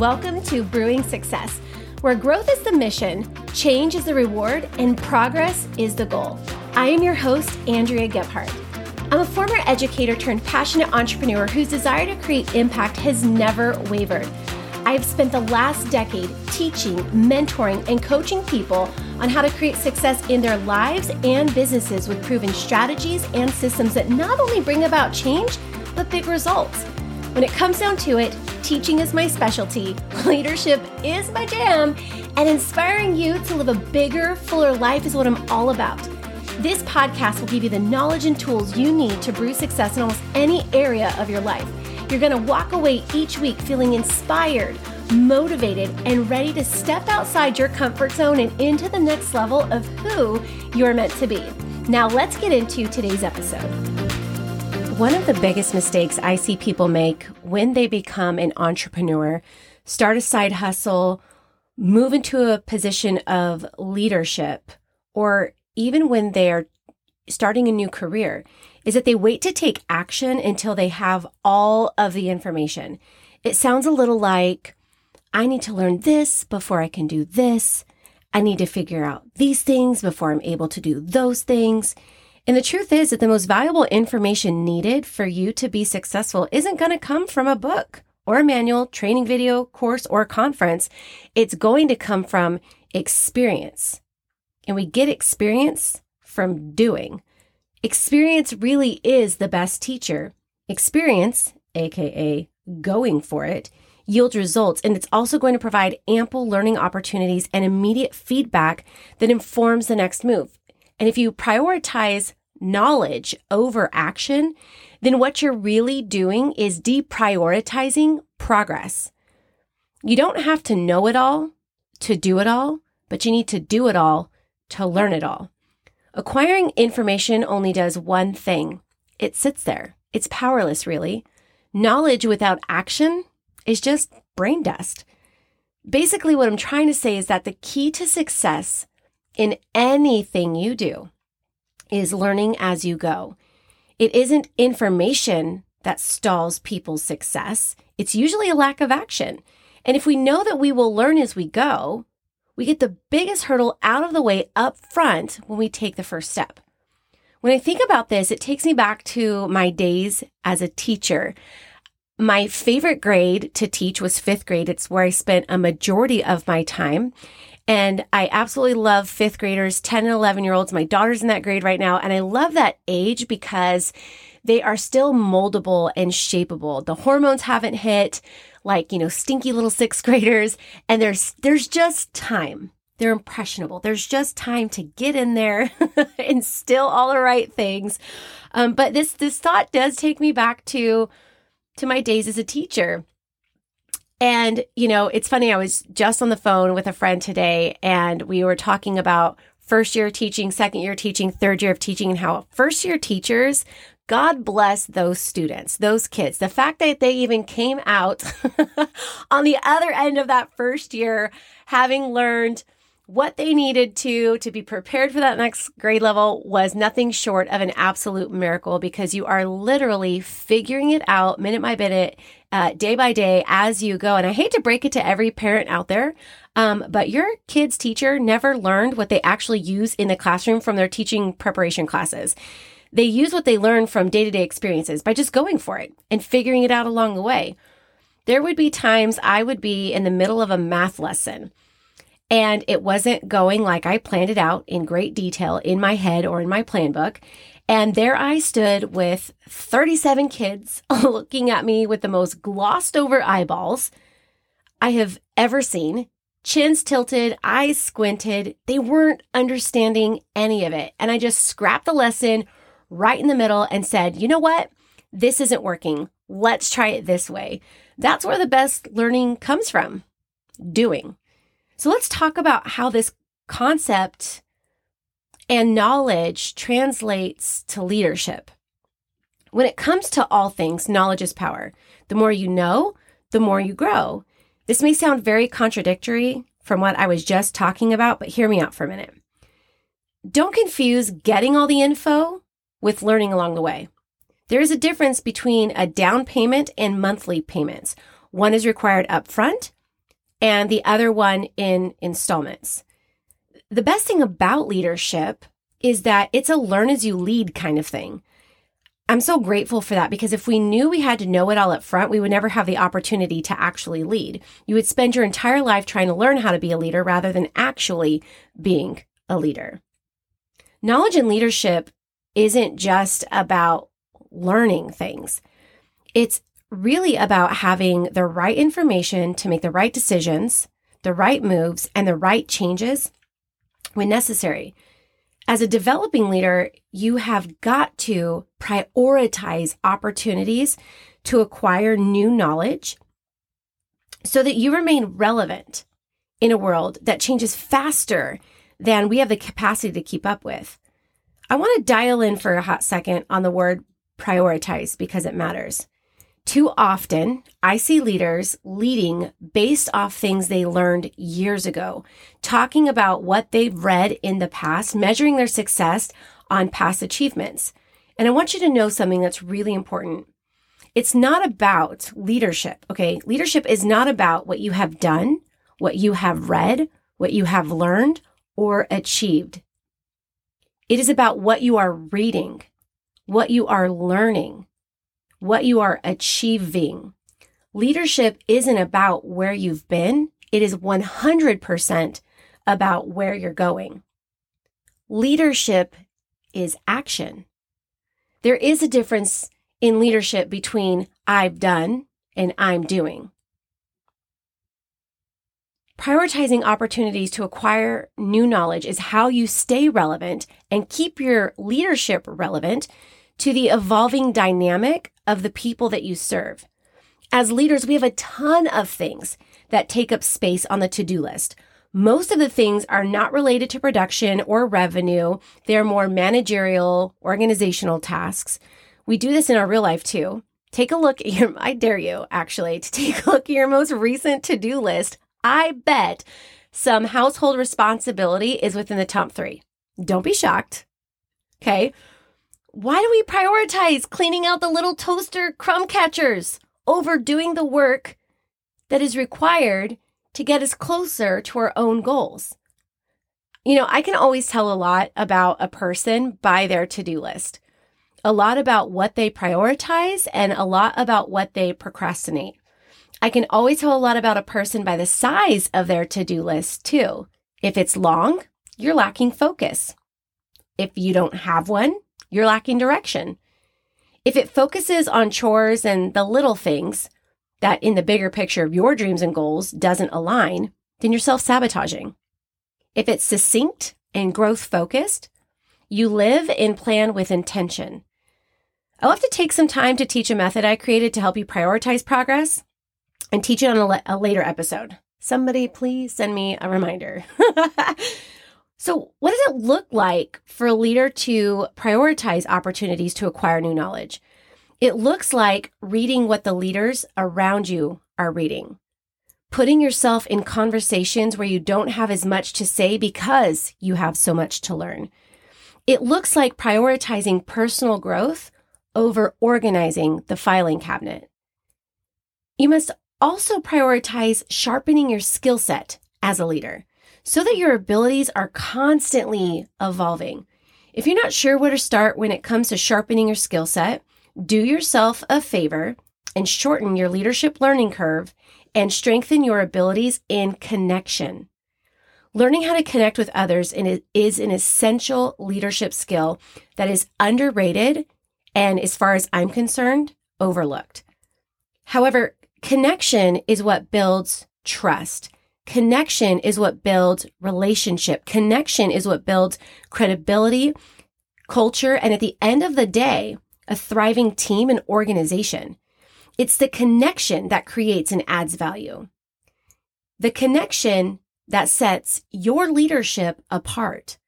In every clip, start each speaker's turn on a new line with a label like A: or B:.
A: Welcome to Brewing Success, where growth is the mission, change is the reward, and progress is the goal. I am your host, Andrea Gebhardt. I'm a former educator turned passionate entrepreneur whose desire to create impact has never wavered. I've spent the last decade teaching, mentoring, and coaching people on how to create success in their lives and businesses with proven strategies and systems that not only bring about change, but big results. When it comes down to it, teaching is my specialty, leadership is my jam, and inspiring you to live a bigger, fuller life is what I'm all about. This podcast will give you the knowledge and tools you need to brew success in almost any area of your life. You're going to walk away each week feeling inspired, motivated, and ready to step outside your comfort zone and into the next level of who you're meant to be. Now, let's get into today's episode. One of the biggest mistakes I see people make when they become an entrepreneur, start a side hustle, move into a position of leadership, or even when they're starting a new career, is that they wait to take action until they have all of the information. It sounds a little like, I need to learn this before I can do this. I need to figure out these things before I'm able to do those things. And the truth is that the most valuable information needed for you to be successful isn't going to come from a book or a manual, training video, course, or conference. It's going to come from experience. And we get experience from doing. Experience really is the best teacher. Experience, aka going for it, yields results, and it's also going to provide ample learning opportunities and immediate feedback that informs the next move. And if you prioritize knowledge over action, then what you're really doing is deprioritizing progress. You don't have to know it all to do it all, but you need to do it all to learn it all. Acquiring information only does one thing it sits there. It's powerless, really. Knowledge without action is just brain dust. Basically, what I'm trying to say is that the key to success in anything you do is learning as you go. It isn't information that stalls people's success, it's usually a lack of action. And if we know that we will learn as we go, we get the biggest hurdle out of the way up front when we take the first step. When I think about this, it takes me back to my days as a teacher. My favorite grade to teach was fifth grade. It's where I spent a majority of my time. And I absolutely love fifth graders, 10 and 11 year olds. My daughter's in that grade right now. And I love that age because they are still moldable and shapeable. The hormones haven't hit like, you know, stinky little sixth graders. And there's, there's just time. They're impressionable. There's just time to get in there, and instill all the right things. Um, but this, this thought does take me back to, to my days as a teacher. And, you know, it's funny. I was just on the phone with a friend today and we were talking about first year teaching, second year teaching, third year of teaching, and how first year teachers, God bless those students, those kids. The fact that they even came out on the other end of that first year, having learned what they needed to to be prepared for that next grade level was nothing short of an absolute miracle because you are literally figuring it out minute by minute uh, day by day as you go. And i hate to break it to every parent out there um, but your kid's teacher never learned what they actually use in the classroom from their teaching preparation classes. They use what they learn from day-to-day experiences by just going for it and figuring it out along the way. There would be times i would be in the middle of a math lesson and it wasn't going like I planned it out in great detail in my head or in my plan book. And there I stood with 37 kids looking at me with the most glossed over eyeballs I have ever seen. Chins tilted, eyes squinted. They weren't understanding any of it. And I just scrapped the lesson right in the middle and said, you know what? This isn't working. Let's try it this way. That's where the best learning comes from doing. So let's talk about how this concept and knowledge translates to leadership. When it comes to all things, knowledge is power. The more you know, the more you grow. This may sound very contradictory from what I was just talking about, but hear me out for a minute. Don't confuse getting all the info with learning along the way. There is a difference between a down payment and monthly payments. One is required upfront, and the other one in installments. The best thing about leadership is that it's a learn as you lead kind of thing. I'm so grateful for that because if we knew we had to know it all up front, we would never have the opportunity to actually lead. You would spend your entire life trying to learn how to be a leader rather than actually being a leader. Knowledge and leadership isn't just about learning things. It's really about having the right information to make the right decisions, the right moves, and the right changes when necessary. As a developing leader, you have got to prioritize opportunities to acquire new knowledge so that you remain relevant in a world that changes faster than we have the capacity to keep up with. I want to dial in for a hot second on the word prioritize because it matters. Too often, I see leaders leading based off things they learned years ago, talking about what they've read in the past, measuring their success on past achievements. And I want you to know something that's really important. It's not about leadership, okay? Leadership is not about what you have done, what you have read, what you have learned or achieved. It is about what you are reading, what you are learning, what you are achieving. Leadership isn't about where you've been. It is 100% about where you're going. Leadership is action. There is a difference in leadership between I've done and I'm doing. Prioritizing opportunities to acquire new knowledge is how you stay relevant and keep your leadership relevant to the evolving dynamic of the people that you serve. As leaders, we have a ton of things that take up space on the to do list. Most of the things are not related to production or revenue. They're more managerial, organizational tasks. We do this in our real life too. Take a look at your, I dare you actually to take a look at your most recent to do list. I bet some household responsibility is within the top three. Don't be shocked. Okay. Why do we prioritize cleaning out the little toaster crumb catchers over doing the work that is required to get us closer to our own goals? You know, I can always tell a lot about a person by their to do list, a lot about what they prioritize, and a lot about what they procrastinate. I can always tell a lot about a person by the size of their to do list, too. If it's long, you're lacking focus. If you don't have one, you're lacking direction. If it focuses on chores and the little things that in the bigger picture of your dreams and goals doesn't align, then you're self sabotaging. If it's succinct and growth focused, you live and plan with intention. I'll have to take some time to teach a method I created to help you prioritize progress and teach it on a, le- a later episode. Somebody please send me a reminder. So, what does it look like for a leader to prioritize opportunities to acquire new knowledge? It looks like reading what the leaders around you are reading, putting yourself in conversations where you don't have as much to say because you have so much to learn. It looks like prioritizing personal growth over organizing the filing cabinet. You must also prioritize sharpening your skill set as a leader so that your abilities are constantly evolving. If you're not sure where to start when it comes to sharpening your skill set, do yourself a favor and shorten your leadership learning curve and strengthen your abilities in connection. Learning how to connect with others is an essential leadership skill that is underrated and, as far as I'm concerned, overlooked. However, connection is what builds trust. Connection is what builds relationship. Connection is what builds credibility, culture, and at the end of the day, a thriving team and organization. It's the connection that creates and adds value. The connection that sets your leadership apart.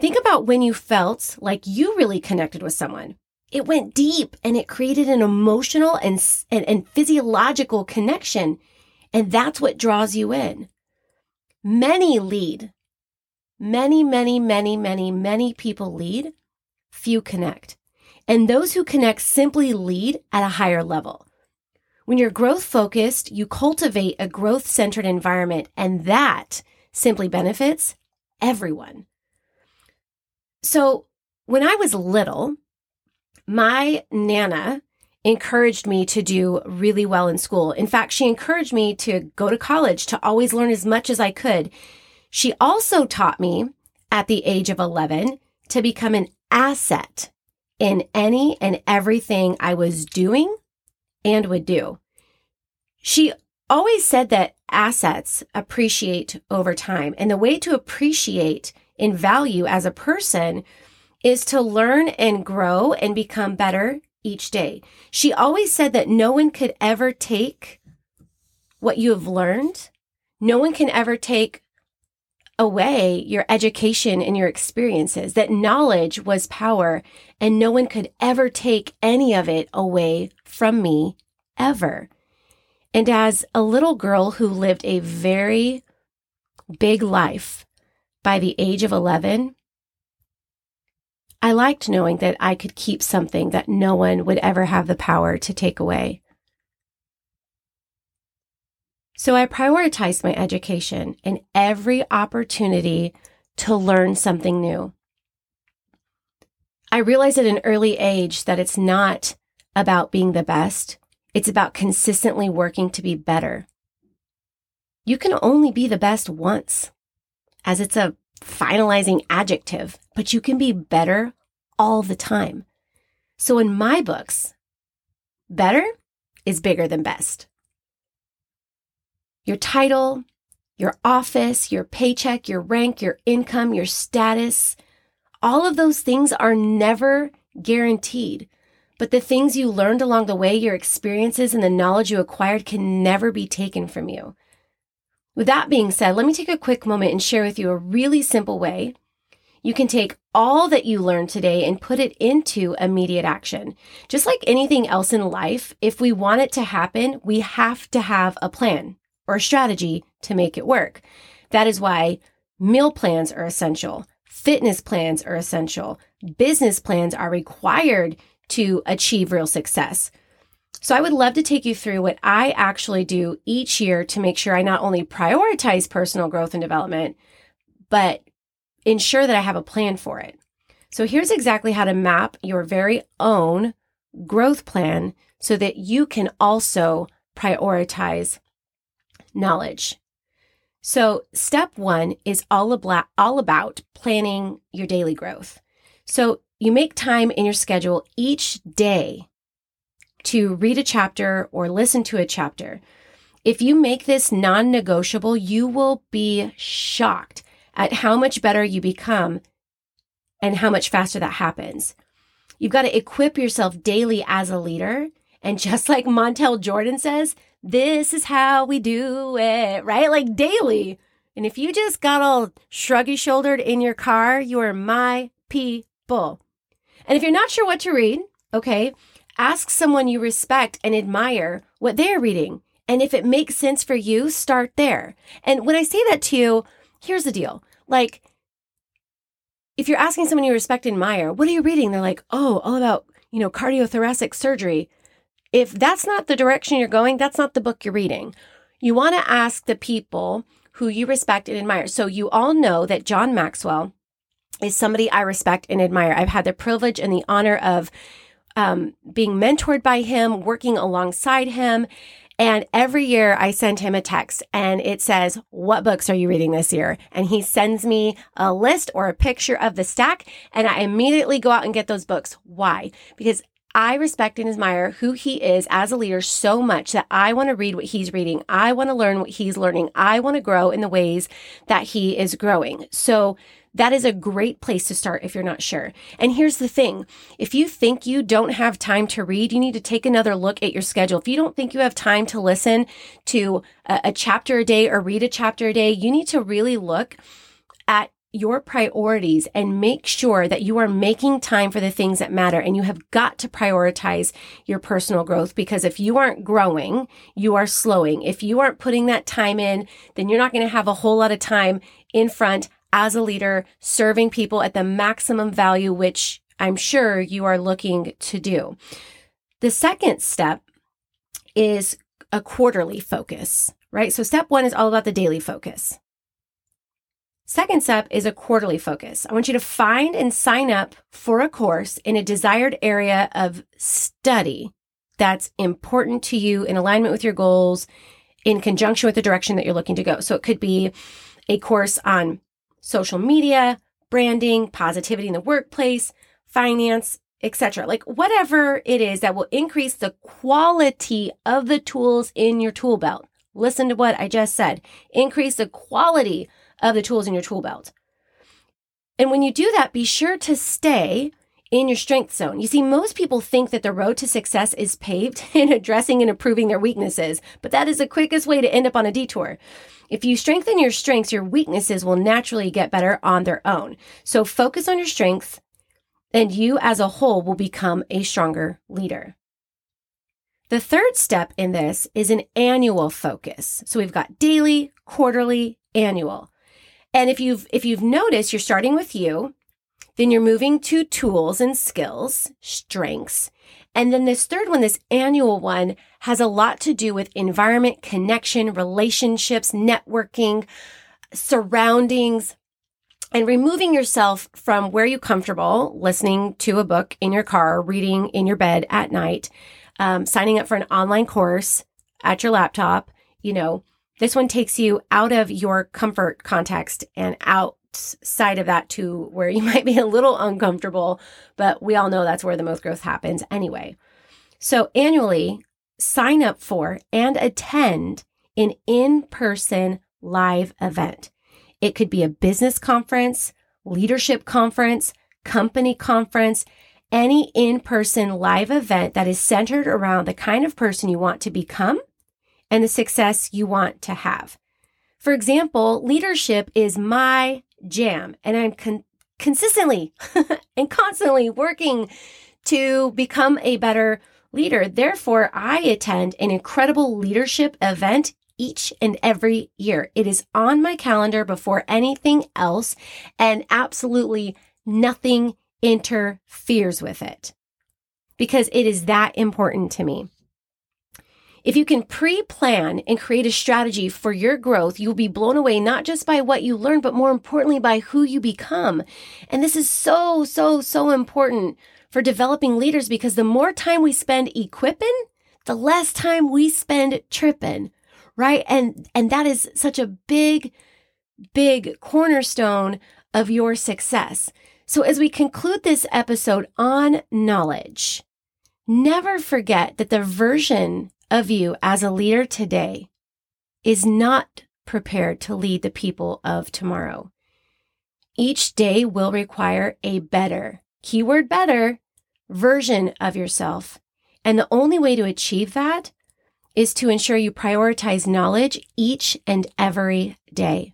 A: Think about when you felt like you really connected with someone. It went deep and it created an emotional and, and, and physiological connection. And that's what draws you in. Many lead. Many, many, many, many, many people lead. Few connect. And those who connect simply lead at a higher level. When you're growth focused, you cultivate a growth centered environment, and that simply benefits everyone. So, when I was little, my Nana encouraged me to do really well in school. In fact, she encouraged me to go to college, to always learn as much as I could. She also taught me at the age of 11 to become an asset in any and everything I was doing and would do. She always said that assets appreciate over time. And the way to appreciate in value as a person is to learn and grow and become better each day. She always said that no one could ever take what you have learned. No one can ever take away your education and your experiences, that knowledge was power and no one could ever take any of it away from me ever. And as a little girl who lived a very big life by the age of 11, I liked knowing that I could keep something that no one would ever have the power to take away. So I prioritized my education and every opportunity to learn something new. I realized at an early age that it's not about being the best. It's about consistently working to be better. You can only be the best once, as it's a finalizing adjective, but you can be better all the time. So in my books, better is bigger than best your title, your office, your paycheck, your rank, your income, your status. All of those things are never guaranteed. But the things you learned along the way, your experiences and the knowledge you acquired can never be taken from you. With that being said, let me take a quick moment and share with you a really simple way you can take all that you learned today and put it into immediate action. Just like anything else in life, if we want it to happen, we have to have a plan or a strategy to make it work. That is why meal plans are essential. Fitness plans are essential. Business plans are required to achieve real success. So I would love to take you through what I actually do each year to make sure I not only prioritize personal growth and development, but ensure that I have a plan for it. So here's exactly how to map your very own growth plan so that you can also prioritize knowledge. So, step one is all about, all about planning your daily growth. So, you make time in your schedule each day to read a chapter or listen to a chapter. If you make this non negotiable, you will be shocked at how much better you become and how much faster that happens. You've got to equip yourself daily as a leader. And just like Montell Jordan says, this is how we do it, right? Like daily. And if you just got all shruggy shouldered in your car, you are my people. And if you're not sure what to read, okay, ask someone you respect and admire what they're reading. And if it makes sense for you, start there. And when I say that to you, here's the deal. Like, if you're asking someone you respect and admire, what are you reading? They're like, oh, all about, you know, cardiothoracic surgery. If that's not the direction you're going, that's not the book you're reading. You want to ask the people who you respect and admire. So you all know that John Maxwell is somebody I respect and admire. I've had the privilege and the honor of um, being mentored by him, working alongside him. And every year I send him a text and it says, What books are you reading this year? And he sends me a list or a picture of the stack. And I immediately go out and get those books. Why? Because I respect and admire who he is as a leader so much that I want to read what he's reading. I want to learn what he's learning. I want to grow in the ways that he is growing. So that is a great place to start if you're not sure. And here's the thing if you think you don't have time to read, you need to take another look at your schedule. If you don't think you have time to listen to a, a chapter a day or read a chapter a day, you need to really look at your priorities and make sure that you are making time for the things that matter. And you have got to prioritize your personal growth because if you aren't growing, you are slowing. If you aren't putting that time in, then you're not going to have a whole lot of time in front as a leader, serving people at the maximum value, which I'm sure you are looking to do. The second step is a quarterly focus, right? So step one is all about the daily focus. Second step is a quarterly focus. I want you to find and sign up for a course in a desired area of study that's important to you in alignment with your goals in conjunction with the direction that you're looking to go. So it could be a course on social media, branding, positivity in the workplace, finance, etc. Like whatever it is that will increase the quality of the tools in your tool belt. Listen to what I just said. Increase the quality of the tools in your tool belt. And when you do that, be sure to stay in your strength zone. You see, most people think that the road to success is paved in addressing and improving their weaknesses, but that is the quickest way to end up on a detour. If you strengthen your strengths, your weaknesses will naturally get better on their own. So focus on your strengths, and you as a whole will become a stronger leader. The third step in this is an annual focus. So we've got daily, quarterly, annual. And if you've if you've noticed, you're starting with you, then you're moving to tools and skills, strengths. And then this third one, this annual one, has a lot to do with environment, connection, relationships, networking, surroundings, and removing yourself from where you're comfortable, listening to a book in your car, reading in your bed at night, um, signing up for an online course at your laptop, you know, this one takes you out of your comfort context and outside of that too, where you might be a little uncomfortable, but we all know that's where the most growth happens anyway. So annually, sign up for and attend an in person live event. It could be a business conference, leadership conference, company conference, any in person live event that is centered around the kind of person you want to become and the success you want to have. For example, leadership is my jam, and I'm con- consistently and constantly working to become a better leader. Therefore, I attend an incredible leadership event each and every year. It is on my calendar before anything else, and absolutely nothing interferes with it because it is that important to me. If you can pre plan and create a strategy for your growth, you'll be blown away not just by what you learn, but more importantly, by who you become. And this is so, so, so important for developing leaders because the more time we spend equipping, the less time we spend tripping, right? And, and that is such a big, big cornerstone of your success. So as we conclude this episode on knowledge, never forget that the version of you as a leader today is not prepared to lead the people of tomorrow. Each day will require a better, keyword better, version of yourself. And the only way to achieve that is to ensure you prioritize knowledge each and every day.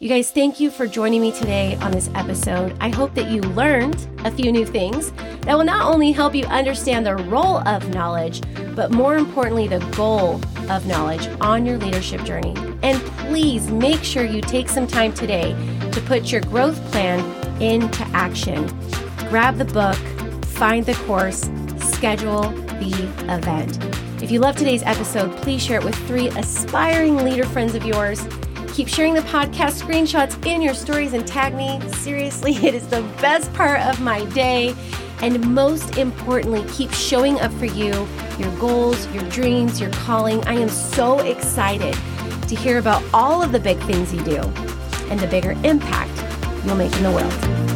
A: You guys, thank you for joining me today on this episode. I hope that you learned a few new things that will not only help you understand the role of knowledge, but more importantly, the goal of knowledge on your leadership journey. And please make sure you take some time today to put your growth plan into action. Grab the book, find the course, schedule the event. If you love today's episode, please share it with three aspiring leader friends of yours Keep sharing the podcast screenshots in your stories and tag me. Seriously, it is the best part of my day. And most importantly, keep showing up for you, your goals, your dreams, your calling. I am so excited to hear about all of the big things you do and the bigger impact you'll make in the world.